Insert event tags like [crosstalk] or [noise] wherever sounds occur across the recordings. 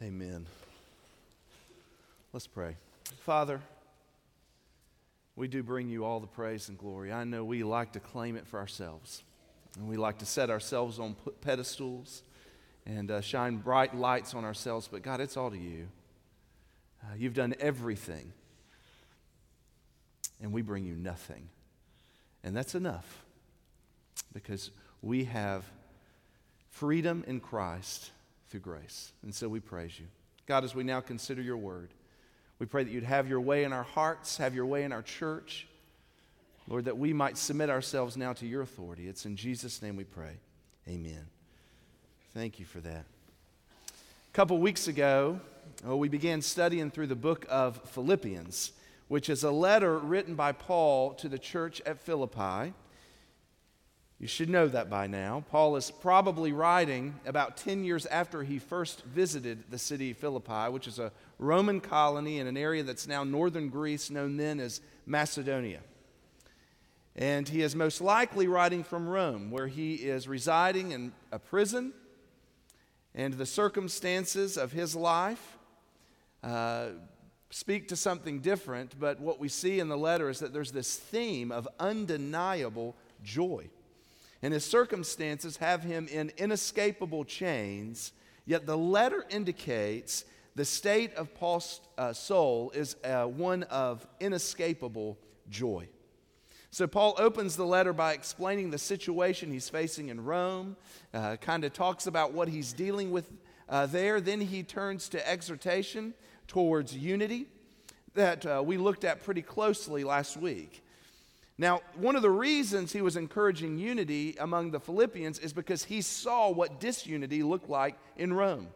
Amen. Let's pray. Father, we do bring you all the praise and glory. I know we like to claim it for ourselves, and we like to set ourselves on pedestals and uh, shine bright lights on ourselves, but God, it's all to you. Uh, you've done everything, and we bring you nothing. And that's enough because we have freedom in Christ through grace. And so we praise you. God, as we now consider your word, we pray that you'd have your way in our hearts, have your way in our church. Lord, that we might submit ourselves now to your authority. It's in Jesus' name we pray. Amen. Thank you for that. A couple weeks ago, oh, we began studying through the book of Philippians, which is a letter written by Paul to the church at Philippi. You should know that by now. Paul is probably writing about 10 years after he first visited the city of Philippi, which is a Roman colony in an area that's now northern Greece, known then as Macedonia. And he is most likely writing from Rome, where he is residing in a prison, and the circumstances of his life uh, speak to something different. But what we see in the letter is that there's this theme of undeniable joy and his circumstances have him in inescapable chains, yet the letter indicates the state of Paul's uh, soul is uh, one of inescapable joy. So, Paul opens the letter by explaining the situation he's facing in Rome, uh, kind of talks about what he's dealing with uh, there. Then he turns to exhortation towards unity that uh, we looked at pretty closely last week. Now, one of the reasons he was encouraging unity among the Philippians is because he saw what disunity looked like in Rome.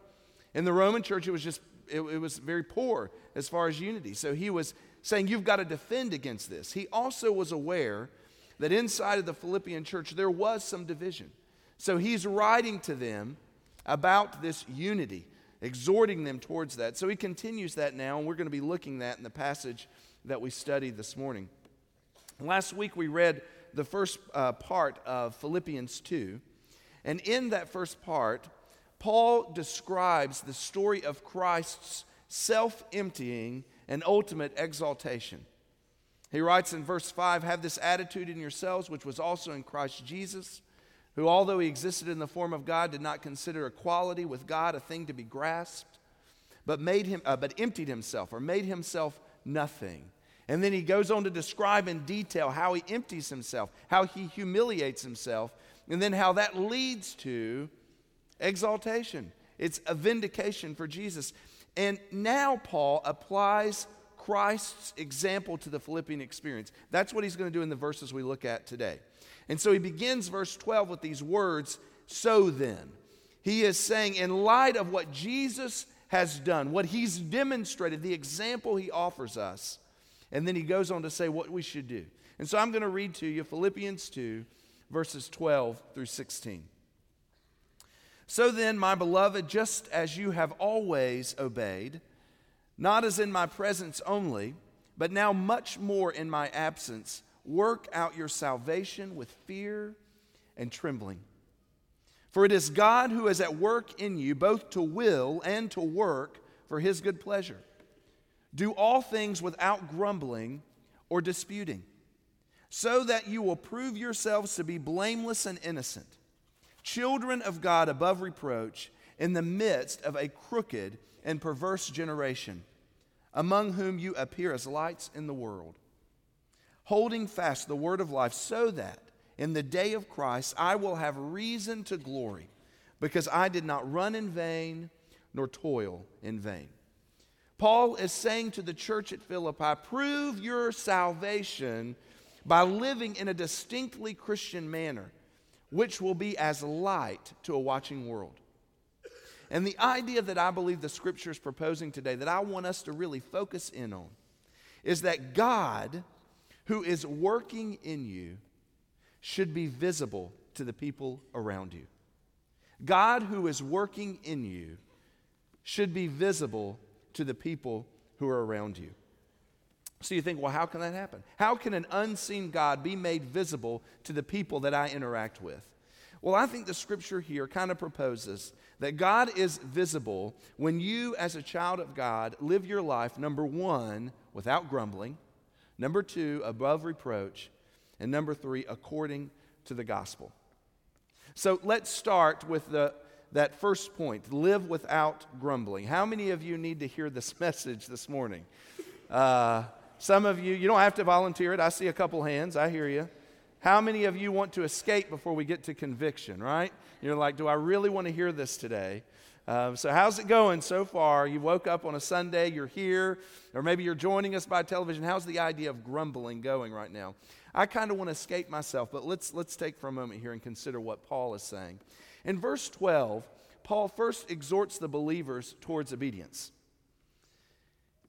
In the Roman church, it was just, it, it was very poor as far as unity. So he was saying, You've got to defend against this. He also was aware that inside of the Philippian church, there was some division. So he's writing to them about this unity, exhorting them towards that. So he continues that now, and we're going to be looking at in the passage that we studied this morning. Last week we read the first uh, part of Philippians 2. And in that first part, Paul describes the story of Christ's self emptying and ultimate exaltation. He writes in verse 5 Have this attitude in yourselves, which was also in Christ Jesus, who, although he existed in the form of God, did not consider equality with God a thing to be grasped, but, made him, uh, but emptied himself or made himself nothing and then he goes on to describe in detail how he empties himself, how he humiliates himself, and then how that leads to exaltation. It's a vindication for Jesus. And now Paul applies Christ's example to the Philippian experience. That's what he's going to do in the verses we look at today. And so he begins verse 12 with these words So then, he is saying, in light of what Jesus has done, what he's demonstrated, the example he offers us, and then he goes on to say what we should do. And so I'm going to read to you Philippians 2, verses 12 through 16. So then, my beloved, just as you have always obeyed, not as in my presence only, but now much more in my absence, work out your salvation with fear and trembling. For it is God who is at work in you, both to will and to work for his good pleasure. Do all things without grumbling or disputing, so that you will prove yourselves to be blameless and innocent, children of God above reproach, in the midst of a crooked and perverse generation, among whom you appear as lights in the world, holding fast the word of life, so that in the day of Christ I will have reason to glory, because I did not run in vain nor toil in vain. Paul is saying to the church at Philippi prove your salvation by living in a distinctly Christian manner, which will be as light to a watching world. And the idea that I believe the scripture is proposing today, that I want us to really focus in on, is that God, who is working in you, should be visible to the people around you. God, who is working in you, should be visible to the people who are around you. So you think, well, how can that happen? How can an unseen God be made visible to the people that I interact with? Well, I think the scripture here kind of proposes that God is visible when you, as a child of God, live your life, number one, without grumbling, number two, above reproach, and number three, according to the gospel. So let's start with the, that first point live without grumbling. How many of you need to hear this [laughs] message this morning? Uh, some of you, you don't have to volunteer it. I see a couple hands. I hear you. How many of you want to escape before we get to conviction, right? You're like, do I really want to hear this today? Um, so, how's it going so far? You woke up on a Sunday, you're here, or maybe you're joining us by television. How's the idea of grumbling going right now? I kind of want to escape myself, but let's, let's take for a moment here and consider what Paul is saying. In verse 12, Paul first exhorts the believers towards obedience.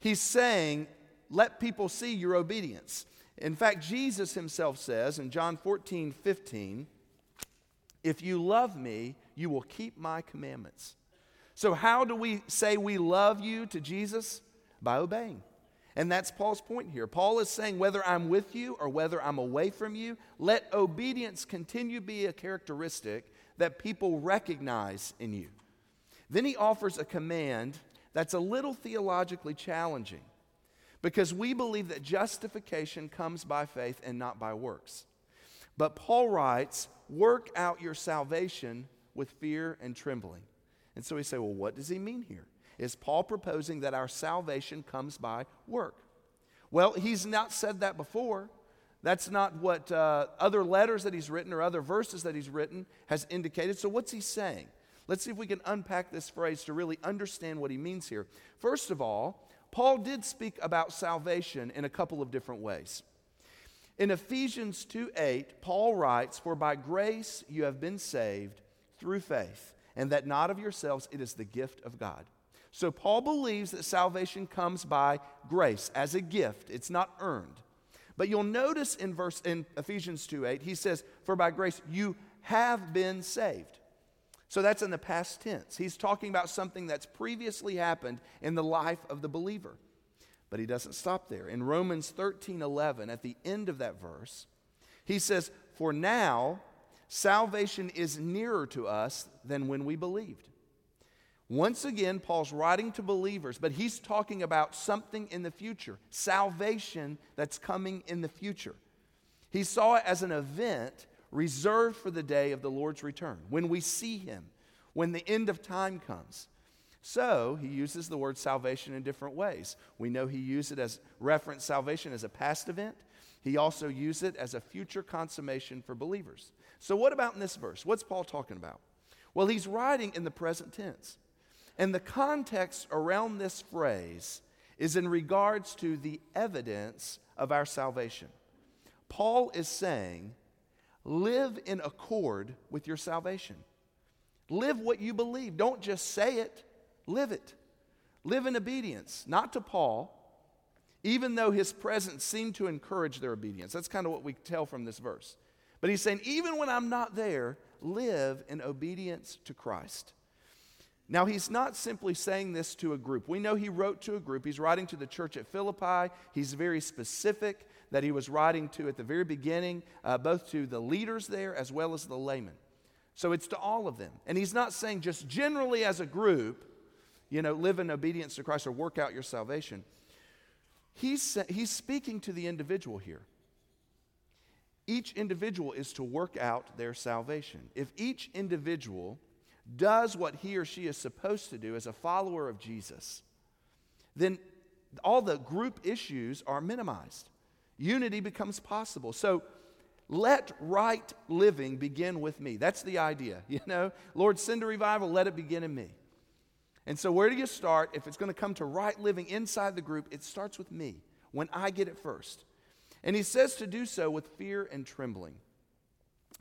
He's saying, let people see your obedience. In fact, Jesus himself says in John 14, 15, If you love me, you will keep my commandments. So, how do we say we love you to Jesus? By obeying. And that's Paul's point here. Paul is saying, whether I'm with you or whether I'm away from you, let obedience continue to be a characteristic that people recognize in you. Then he offers a command that's a little theologically challenging because we believe that justification comes by faith and not by works. But Paul writes, work out your salvation with fear and trembling. And so we say, well, what does he mean here? Is Paul proposing that our salvation comes by work? Well, he's not said that before. That's not what uh, other letters that he's written or other verses that he's written has indicated. So, what's he saying? Let's see if we can unpack this phrase to really understand what he means here. First of all, Paul did speak about salvation in a couple of different ways. In Ephesians 2 8, Paul writes, For by grace you have been saved through faith, and that not of yourselves, it is the gift of God. So Paul believes that salvation comes by grace as a gift, it's not earned. But you'll notice in verse in Ephesians 2 8, he says, For by grace you have been saved. So that's in the past tense. He's talking about something that's previously happened in the life of the believer. But he doesn't stop there. In Romans 13 11, at the end of that verse, he says, For now salvation is nearer to us than when we believed. Once again, Paul's writing to believers, but he's talking about something in the future salvation that's coming in the future. He saw it as an event reserved for the day of the Lord's return, when we see him, when the end of time comes. So he uses the word salvation in different ways. We know he used it as reference salvation as a past event. He also used it as a future consummation for believers. So, what about in this verse? What's Paul talking about? Well, he's writing in the present tense. And the context around this phrase is in regards to the evidence of our salvation. Paul is saying Live in accord with your salvation. Live what you believe. Don't just say it, live it. Live in obedience, not to Paul, even though his presence seemed to encourage their obedience. That's kind of what we tell from this verse. But he's saying, even when I'm not there, live in obedience to Christ. Now, he's not simply saying this to a group. We know he wrote to a group. He's writing to the church at Philippi. He's very specific that he was writing to at the very beginning, uh, both to the leaders there as well as the laymen. So it's to all of them. And he's not saying just generally as a group, you know, live in obedience to Christ or work out your salvation. He's, he's speaking to the individual here. Each individual is to work out their salvation. If each individual does what he or she is supposed to do as a follower of Jesus, then all the group issues are minimized unity becomes possible. So let right living begin with me. That's the idea, [laughs] you know? Lord, send a revival, let it begin in me. And so, where do you start? If it's going to come to right living inside the group, it starts with me when I get it first. And he says to do so with fear and trembling.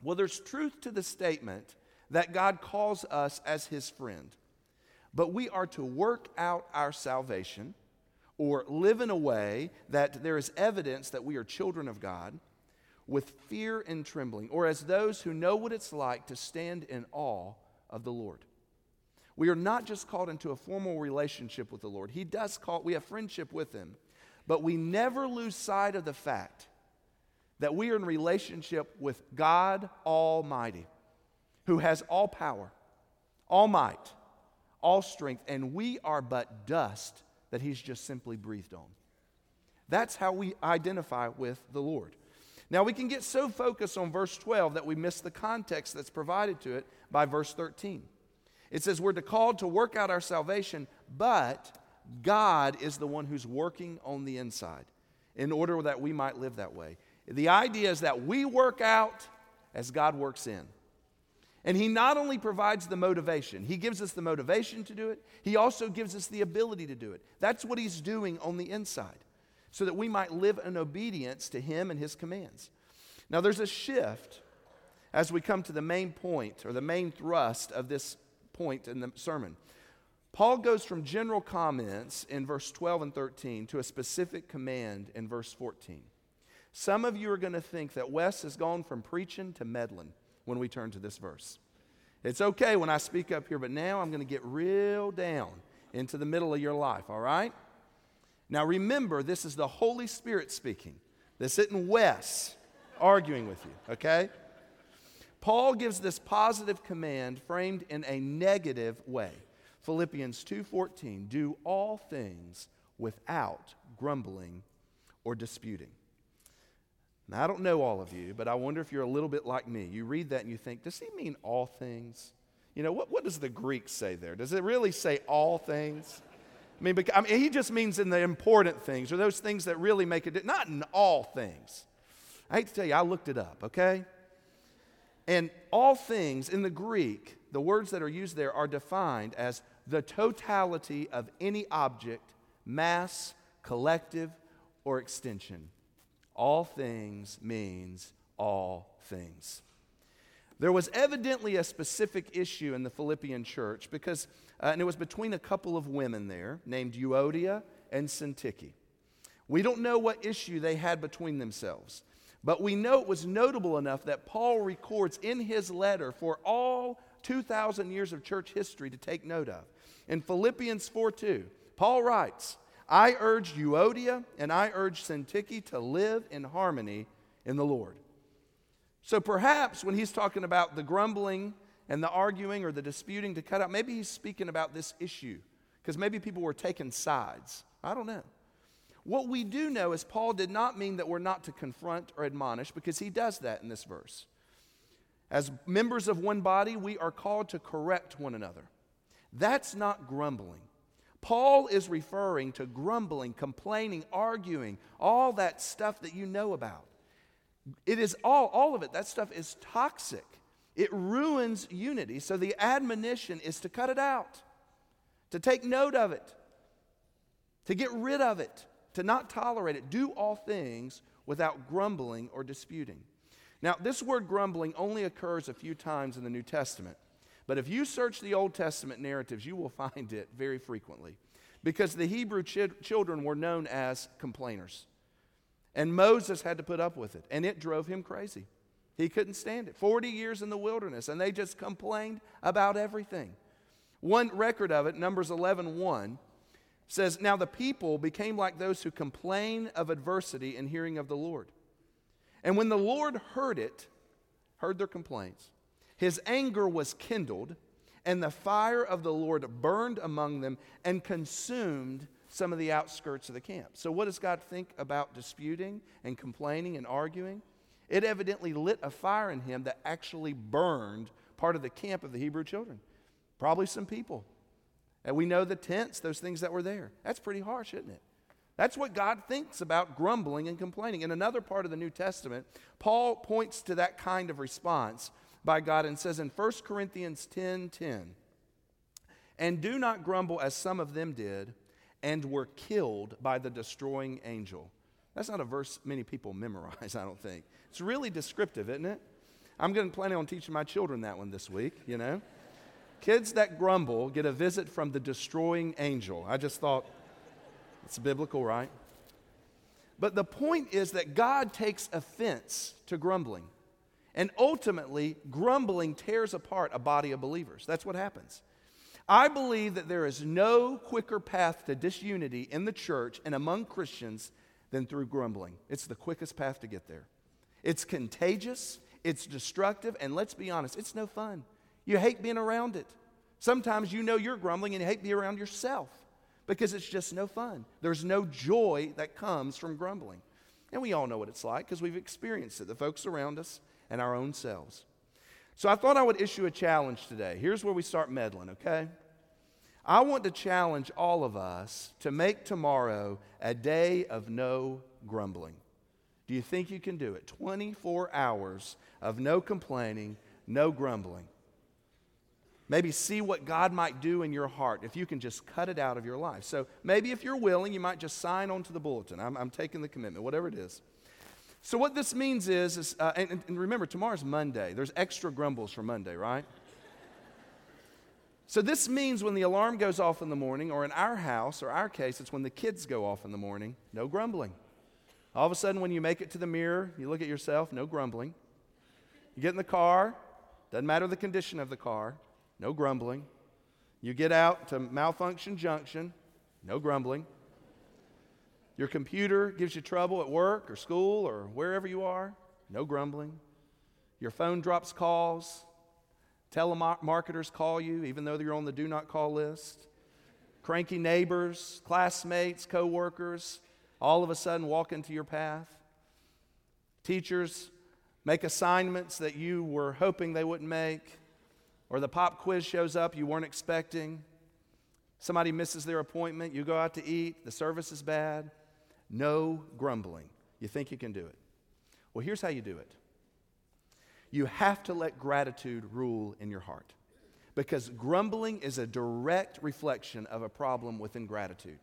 Well, there's truth to the statement that God calls us as his friend, but we are to work out our salvation or live in a way that there is evidence that we are children of God with fear and trembling, or as those who know what it's like to stand in awe of the Lord. We are not just called into a formal relationship with the Lord. He does call, we have friendship with Him, but we never lose sight of the fact that we are in relationship with God Almighty, who has all power, all might, all strength, and we are but dust that he's just simply breathed on. That's how we identify with the Lord. Now, we can get so focused on verse 12 that we miss the context that's provided to it by verse 13. It says, We're called to work out our salvation, but God is the one who's working on the inside in order that we might live that way. The idea is that we work out as God works in. And He not only provides the motivation, He gives us the motivation to do it, He also gives us the ability to do it. That's what He's doing on the inside, so that we might live in obedience to Him and His commands. Now, there's a shift as we come to the main point or the main thrust of this point in the sermon. Paul goes from general comments in verse 12 and 13 to a specific command in verse 14. Some of you are going to think that Wes has gone from preaching to meddling when we turn to this verse. It's okay when I speak up here, but now I'm going to get real down into the middle of your life, all right? Now remember, this is the Holy Spirit speaking. This isn't Wes arguing with you, okay? Paul gives this positive command framed in a negative way. Philippians 2:14, do all things without grumbling or disputing. Now, I don't know all of you, but I wonder if you're a little bit like me. You read that and you think, does he mean all things? You know, what, what does the Greek say there? Does it really say all things? I mean, because, I mean, he just means in the important things or those things that really make it, not in all things. I hate to tell you, I looked it up, okay? And all things in the Greek, the words that are used there are defined as the totality of any object, mass, collective, or extension. All things means all things. There was evidently a specific issue in the Philippian church because, uh, and it was between a couple of women there named Euodia and Syntyche. We don't know what issue they had between themselves, but we know it was notable enough that Paul records in his letter for all 2,000 years of church history to take note of. In Philippians 4 2, Paul writes, I urge Euodia and I urge Syntyche to live in harmony in the Lord. So perhaps when he's talking about the grumbling and the arguing or the disputing to cut out, maybe he's speaking about this issue because maybe people were taking sides. I don't know. What we do know is Paul did not mean that we're not to confront or admonish because he does that in this verse. As members of one body, we are called to correct one another. That's not grumbling. Paul is referring to grumbling, complaining, arguing, all that stuff that you know about. It is all, all of it, that stuff is toxic. It ruins unity. So the admonition is to cut it out, to take note of it, to get rid of it, to not tolerate it. Do all things without grumbling or disputing. Now, this word grumbling only occurs a few times in the New Testament. But if you search the Old Testament narratives, you will [laughs] find it very frequently because the Hebrew ch- children were known as complainers. And Moses had to put up with it, and it drove him crazy. He couldn't stand it. 40 years in the wilderness, and they just complained about everything. One record of it, Numbers 11 1, says, Now the people became like those who complain of adversity in hearing of the Lord. And when the Lord heard it, heard their complaints, his anger was kindled, and the fire of the Lord burned among them and consumed some of the outskirts of the camp. So, what does God think about disputing and complaining and arguing? It evidently lit a fire in him that actually burned part of the camp of the Hebrew children. Probably some people. And we know the tents, those things that were there. That's pretty harsh, isn't it? That's what God thinks about grumbling and complaining. In another part of the New Testament, Paul points to that kind of response by God and says in 1 Corinthians 10 10, and do not grumble as some of them did and were killed by the destroying angel. That's not a verse many people [laughs] memorize, I don't think. It's really descriptive, isn't it? I'm going to plan on teaching my children that one this week, you know. Kids that grumble get a visit from the destroying angel. I just thought it's biblical, right? But the point is that God takes offense to grumbling. And ultimately, grumbling tears apart a body of believers. That's what happens. I believe that there is no quicker path to disunity in the church and among Christians than through grumbling. It's the quickest path to get there. It's contagious, it's destructive, and let's be honest, it's no fun. You hate being around it. Sometimes you know you're grumbling and you hate being around yourself because it's just no fun. There's no joy that comes from grumbling. And we all know what it's like because we've experienced it, the folks around us and our own selves. So I thought I would issue a challenge today. Here's where we start meddling, okay? I want to challenge all of us to make tomorrow a day of no grumbling. Do you think you can do it? 24 hours of no complaining, no grumbling. Maybe see what God might do in your heart if you can just cut it out of your life. So maybe if you're willing, you might just sign onto the bulletin. I'm, I'm taking the commitment, whatever it is. So what this means is, is uh, and, and remember, tomorrow's Monday. There's extra grumbles for Monday, right? So this means when the alarm goes off in the morning, or in our house, or our case, it's when the kids go off in the morning, no grumbling. All of a sudden, when you make it to the mirror, you look at yourself, no grumbling. You get in the car, doesn't matter the condition of the car, no grumbling. You get out to malfunction junction, no grumbling. Your computer gives you trouble at work or school or wherever you are, no grumbling. Your phone drops calls. Telemarketers call you even though you're on the do not call list. Cranky neighbors, classmates, coworkers, all of a sudden walk into your path. Teachers make assignments that you were hoping they wouldn't make, or the pop quiz shows up you weren't expecting. Somebody misses their appointment, you go out to eat, the service is bad. No grumbling. You think you can do it. Well, here's how you do it you have to let gratitude rule in your heart because grumbling is a direct reflection of a problem within gratitude.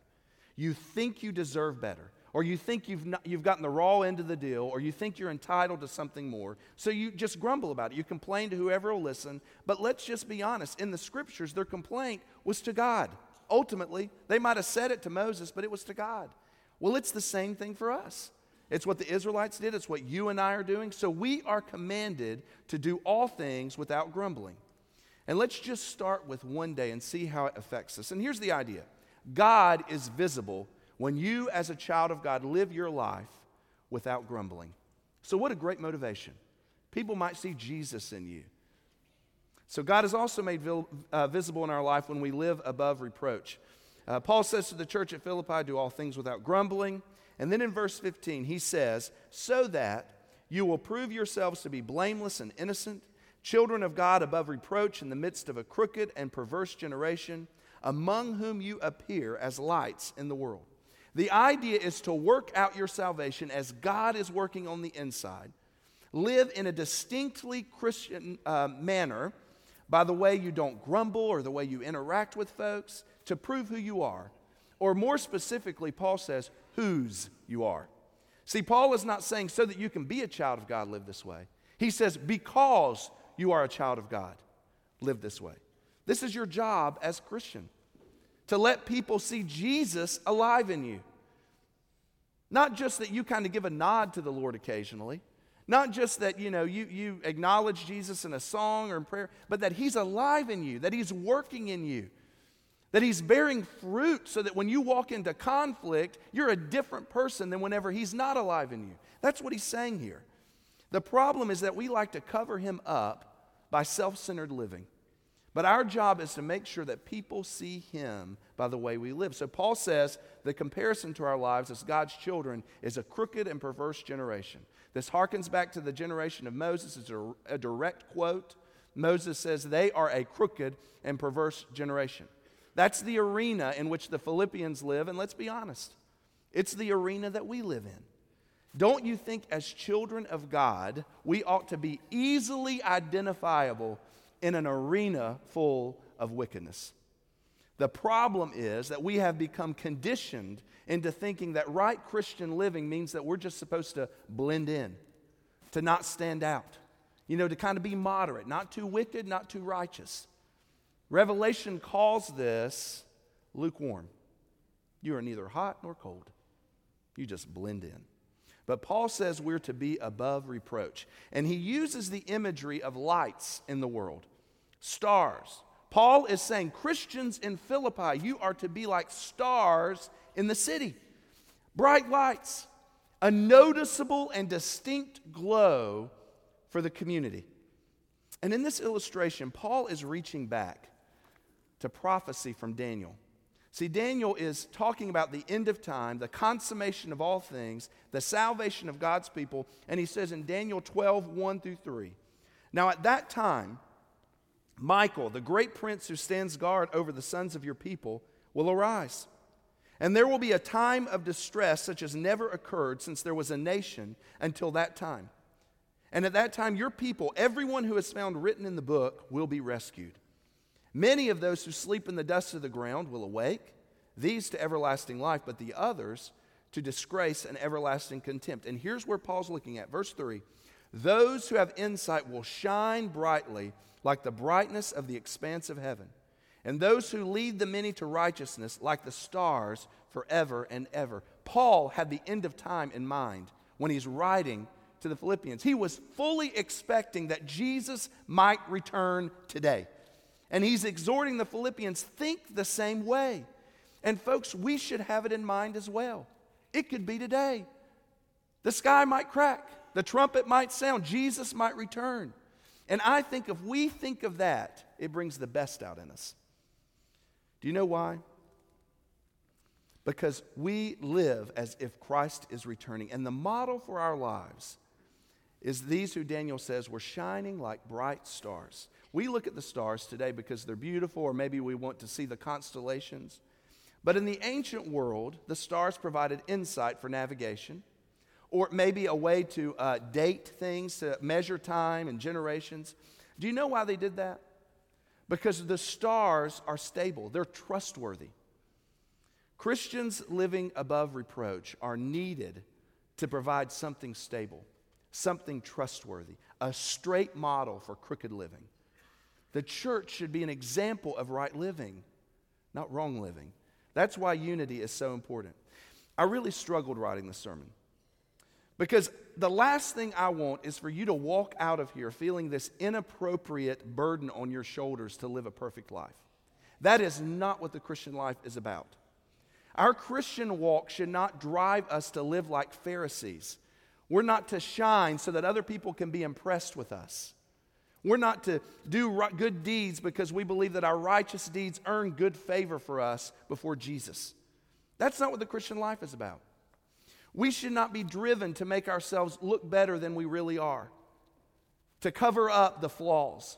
You think you deserve better, or you think you've, not, you've gotten the raw end of the deal, or you think you're entitled to something more. So you just grumble about it. You complain to whoever will listen. But let's just be honest in the scriptures, their complaint was to God. Ultimately, they might have said it to Moses, but it was to God. Well, it's the same thing for us. It's what the Israelites did, it's what you and I are doing. So we are commanded to do all things without grumbling. And let's just start with one day and see how it affects us. And here's the idea God is visible when you, as a child of God, live your life without grumbling. So, what a great motivation. People might see Jesus in you. So, God is also made uh, visible in our life when we live above reproach. Uh, Paul says to the church at Philippi, do all things without grumbling. And then in verse 15, he says, so that you will prove yourselves to be blameless and innocent, children of God above reproach in the midst of a crooked and perverse generation, among whom you appear as lights in the world. The idea is to work out your salvation as God is working on the inside. Live in a distinctly Christian uh, manner by the way you don't grumble or the way you interact with folks to prove who you are. Or more specifically, Paul says, whose you are. See, Paul is not saying so that you can be a child of God, live this way. He says, because you are a child of God, live this way. This is your job as Christian to let people see Jesus alive in you. Not just that you kind of give a nod to the Lord occasionally, not just that, you know, you, you acknowledge Jesus in a song or in prayer, but that He's alive in you, that He's working in you, that He's bearing fruit so that when you walk into conflict, you're a different person than whenever He's not alive in you. That's what He's saying here. The problem is that we like to cover Him up by self centered living. But our job is to make sure that people see Him by the way we live. So Paul says the comparison to our lives as God's children is a crooked and perverse generation. This harkens back to the generation of Moses. It's a, a direct quote. Moses says they are a crooked and perverse generation. That's the arena in which the Philippians live, and let's be honest, it's the arena that we live in. Don't you think, as children of God, we ought to be easily identifiable in an arena full of wickedness? The problem is that we have become conditioned into thinking that right Christian living means that we're just supposed to blend in, to not stand out, you know, to kind of be moderate, not too wicked, not too righteous. Revelation calls this lukewarm. You are neither hot nor cold, you just blend in. But Paul says we're to be above reproach. And he uses the imagery of lights in the world, stars, Paul is saying, Christians in Philippi, you are to be like stars in the city, bright lights, a noticeable and distinct glow for the community. And in this illustration, Paul is reaching back to prophecy from Daniel. See, Daniel is talking about the end of time, the consummation of all things, the salvation of God's people. And he says in Daniel 12, 1 through 3 Now at that time, Michael, the great prince who stands guard over the sons of your people, will arise. And there will be a time of distress such as never occurred since there was a nation until that time. And at that time, your people, everyone who is found written in the book, will be rescued. Many of those who sleep in the dust of the ground will awake, these to everlasting life, but the others to disgrace and everlasting contempt. And here's where Paul's looking at. Verse 3 Those who have insight will shine brightly like the brightness of the expanse of heaven, and those who lead the many to righteousness like the stars forever and ever. Paul had the end of time in mind when he's writing to the Philippians. He was fully expecting that Jesus might return today. And he's exhorting the Philippians, think the same way. And folks, we should have it in mind as well. It could be today. The sky might crack, the trumpet might sound, Jesus might return. And I think if we think of that, it brings the best out in us. Do you know why? Because we live as if Christ is returning. And the model for our lives is these who Daniel says were shining like bright stars. We look at the stars today because they're beautiful, or maybe we want to see the constellations. But in the ancient world, the stars provided insight for navigation, or maybe a way to uh, date things, to measure time and generations. Do you know why they did that? Because the stars are stable, they're trustworthy. Christians living above reproach are needed to provide something stable, something trustworthy, a straight model for crooked living. The church should be an example of right living, not wrong living. That's why unity is so important. I really struggled writing the sermon because the last thing I want is for you to walk out of here feeling this inappropriate burden on your shoulders to live a perfect life. That is not what the Christian life is about. Our Christian walk should not drive us to live like Pharisees. We're not to shine so that other people can be impressed with us. We're not to do good deeds because we believe that our righteous deeds earn good favor for us before Jesus. That's not what the Christian life is about. We should not be driven to make ourselves look better than we really are, to cover up the flaws.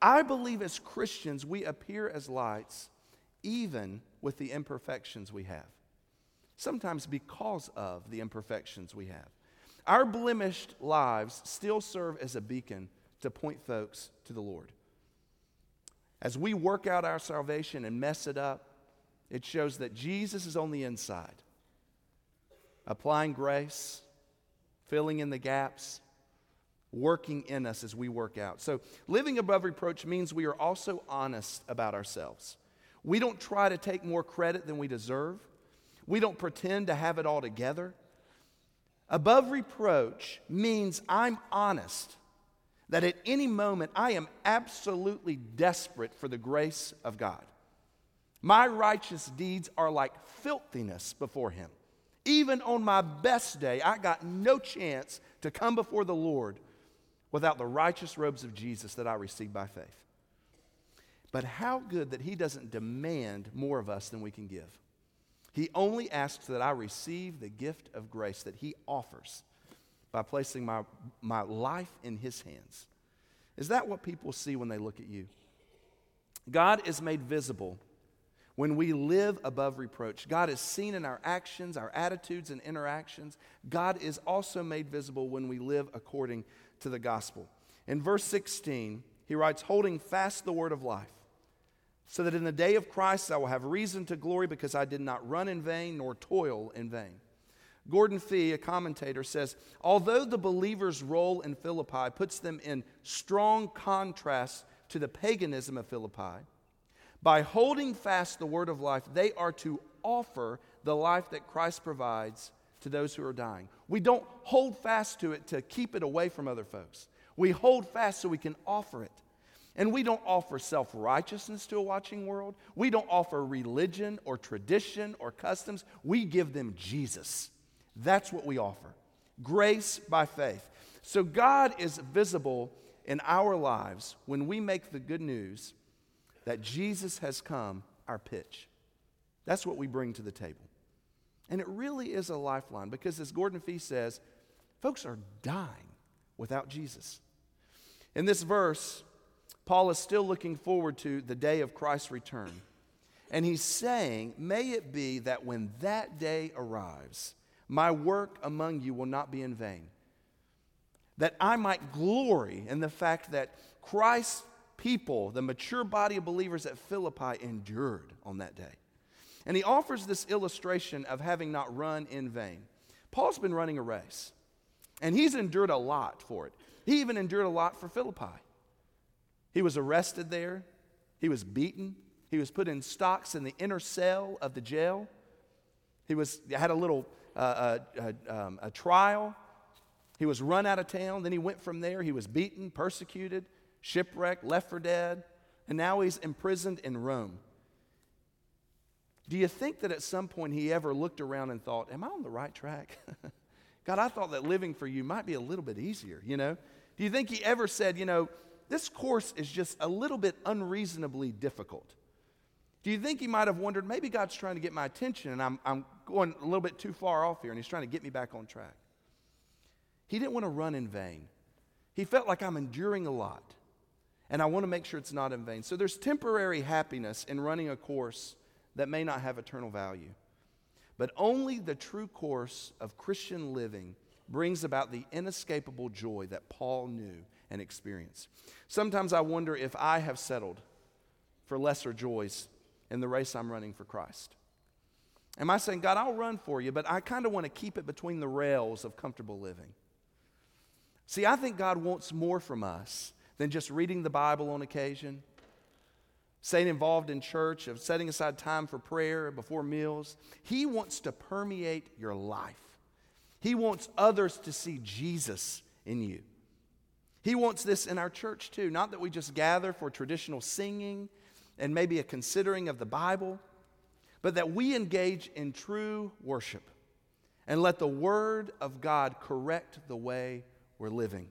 I believe as Christians, we appear as lights even with the imperfections we have, sometimes because of the imperfections we have. Our blemished lives still serve as a beacon to point folks to the Lord. As we work out our salvation and mess it up, it shows that Jesus is on the inside, applying grace, filling in the gaps, working in us as we work out. So, living above reproach means we are also honest about ourselves. We don't try to take more credit than we deserve, we don't pretend to have it all together. Above reproach means I'm honest that at any moment I am absolutely desperate for the grace of God. My righteous deeds are like filthiness before Him. Even on my best day, I got no chance to come before the Lord without the righteous robes of Jesus that I received by faith. But how good that He doesn't demand more of us than we can give. He only asks that I receive the gift of grace that He offers by placing my, my life in His hands. Is that what people see when they look at you? God is made visible when we live above reproach. God is seen in our actions, our attitudes, and interactions. God is also made visible when we live according to the gospel. In verse 16, he writes, Holding fast the word of life, so that in the day of Christ I will have reason to glory because I did not run in vain nor toil in vain. Gordon Fee, a commentator, says although the believer's role in Philippi puts them in strong contrast to the paganism of Philippi, by holding fast the word of life, they are to offer the life that Christ provides to those who are dying. We don't hold fast to it to keep it away from other folks. We hold fast so we can offer it. And we don't offer self righteousness to a watching world. We don't offer religion or tradition or customs. We give them Jesus. That's what we offer grace by faith. So God is visible in our lives when we make the good news that Jesus has come our pitch. That's what we bring to the table. And it really is a lifeline because, as Gordon Fee says, folks are dying without Jesus. In this verse, Paul is still looking forward to the day of Christ's return. And he's saying, May it be that when that day arrives, my work among you will not be in vain. That I might glory in the fact that Christ's people, the mature body of believers at Philippi, endured on that day. And he offers this illustration of having not run in vain. Paul's been running a race, and he's endured a lot for it. He even endured a lot for Philippi. He was arrested there, he was beaten, he was put in stocks in the inner cell of the jail. He was, had a little uh, uh, uh, um, a trial. He was run out of town. Then he went from there. He was beaten, persecuted, shipwrecked, left for dead, and now he's imprisoned in Rome. Do you think that at some point he ever looked around and thought, Am I on the right track? [laughs] God, I thought that living for you might be a little bit easier, you know? Do you think he ever said, You know, this course is just a little bit unreasonably difficult? Do you think he might have wondered, maybe God's trying to get my attention and I'm, I'm going a little bit too far off here and he's trying to get me back on track? He didn't want to run in vain. He felt like I'm enduring a lot and I want to make sure it's not in vain. So there's temporary happiness in running a course that may not have eternal value. But only the true course of Christian living brings about the inescapable joy that Paul knew and experienced. Sometimes I wonder if I have settled for lesser joys in the race I'm running for Christ. Am I saying, God, I'll run for you, but I kind of want to keep it between the rails of comfortable living? See, I think God wants more from us than just reading the Bible on occasion staying involved in church, of setting aside time for prayer before meals. He wants to permeate your life. He wants others to see Jesus in you. He wants this in our church too. Not that we just gather for traditional singing and maybe a considering of the Bible, but that we engage in true worship and let the Word of God correct the way we're living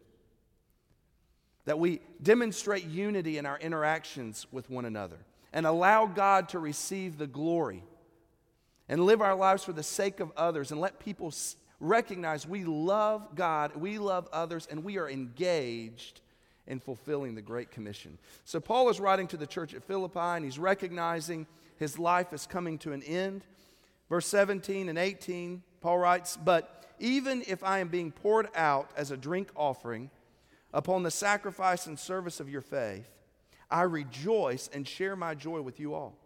that we demonstrate unity in our interactions with one another and allow God to receive the glory and live our lives for the sake of others and let people recognize we love God, we love others, and we are engaged in fulfilling the Great Commission. So, Paul is writing to the church at Philippi and he's recognizing his life is coming to an end. Verse 17 and 18, Paul writes, But even if I am being poured out as a drink offering, upon the sacrifice and service of your faith, I rejoice and share my joy with you all.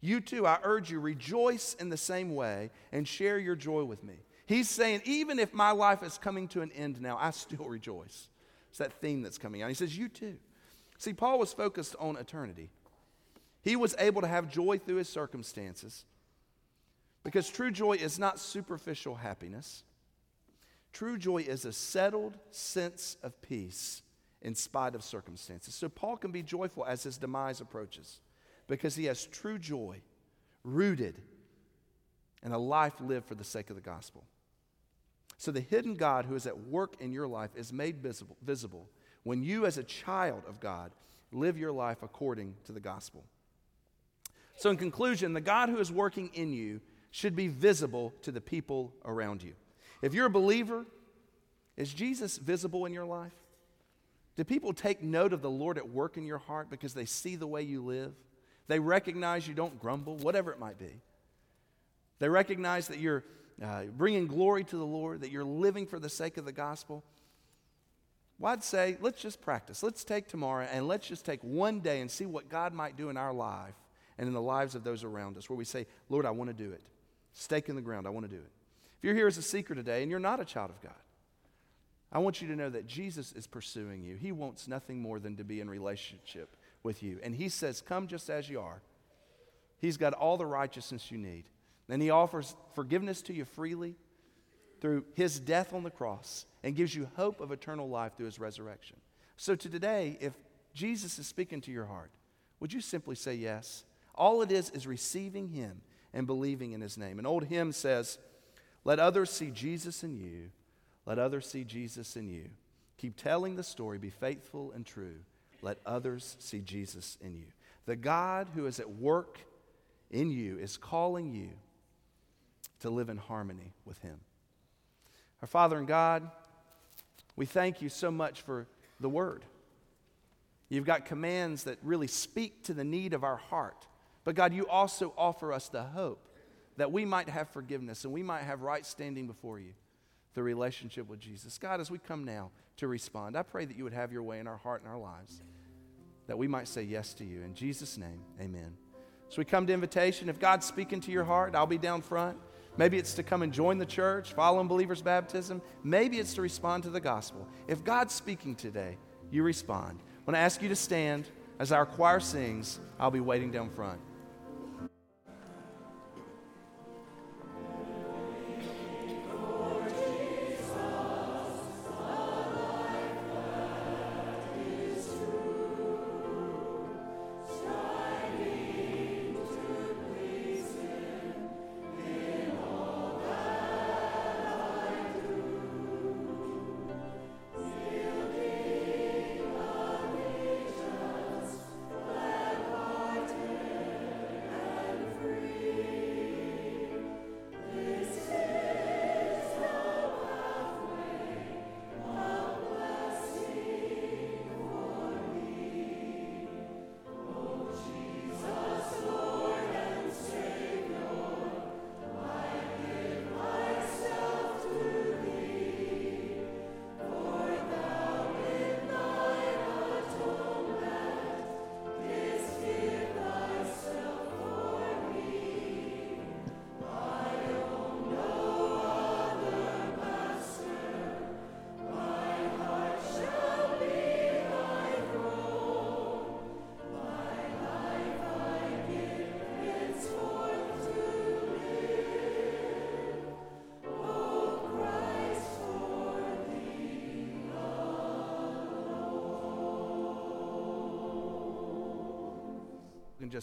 You too, I urge you, rejoice in the same way and share your joy with me. He's saying, even if my life is coming to an end now, I still rejoice. It's that theme that's coming out. He says, You too. See, Paul was focused on eternity. He was able to have joy through his circumstances because true joy is not superficial happiness. True joy is a settled sense of peace in spite of circumstances. So Paul can be joyful as his demise approaches because he has true joy rooted in a life lived for the sake of the gospel. So the hidden God who is at work in your life is made visible, visible when you, as a child of God, live your life according to the gospel. So, in conclusion, the God who is working in you should be visible to the people around you. If you're a believer, is Jesus visible in your life? Do people take note of the Lord at work in your heart because they see the way you live? They recognize you don't grumble, whatever it might be. They recognize that you're uh, bringing glory to the Lord, that you're living for the sake of the gospel. Well, I'd say, let's just practice. Let's take tomorrow and let's just take one day and see what God might do in our life and in the lives of those around us, where we say, Lord, I want to do it. Stake in the ground, I want to do it. If you're here as a seeker today and you're not a child of God, I want you to know that Jesus is pursuing you. He wants nothing more than to be in relationship with you. And He says, Come just as you are. He's got all the righteousness you need. And He offers forgiveness to you freely through His death on the cross and gives you hope of eternal life through His resurrection. So, to today, if Jesus is speaking to your heart, would you simply say yes? All it is is receiving Him and believing in His name. An old hymn says, let others see Jesus in you. Let others see Jesus in you. Keep telling the story. Be faithful and true. Let others see Jesus in you. The God who is at work in you is calling you to live in harmony with Him. Our Father and God, we thank you so much for the Word. You've got commands that really speak to the need of our heart. But God, you also offer us the hope that we might have forgiveness and we might have right standing before you through relationship with Jesus. God, as we come now to respond, I pray that you would have your way in our heart and our lives, that we might say yes to you. In Jesus' name, amen. So we come to invitation. If God's speaking to your heart, I'll be down front. Maybe it's to come and join the church, follow in believers' baptism. Maybe it's to respond to the gospel. If God's speaking today, you respond. When I ask you to stand as our choir sings, I'll be waiting down front.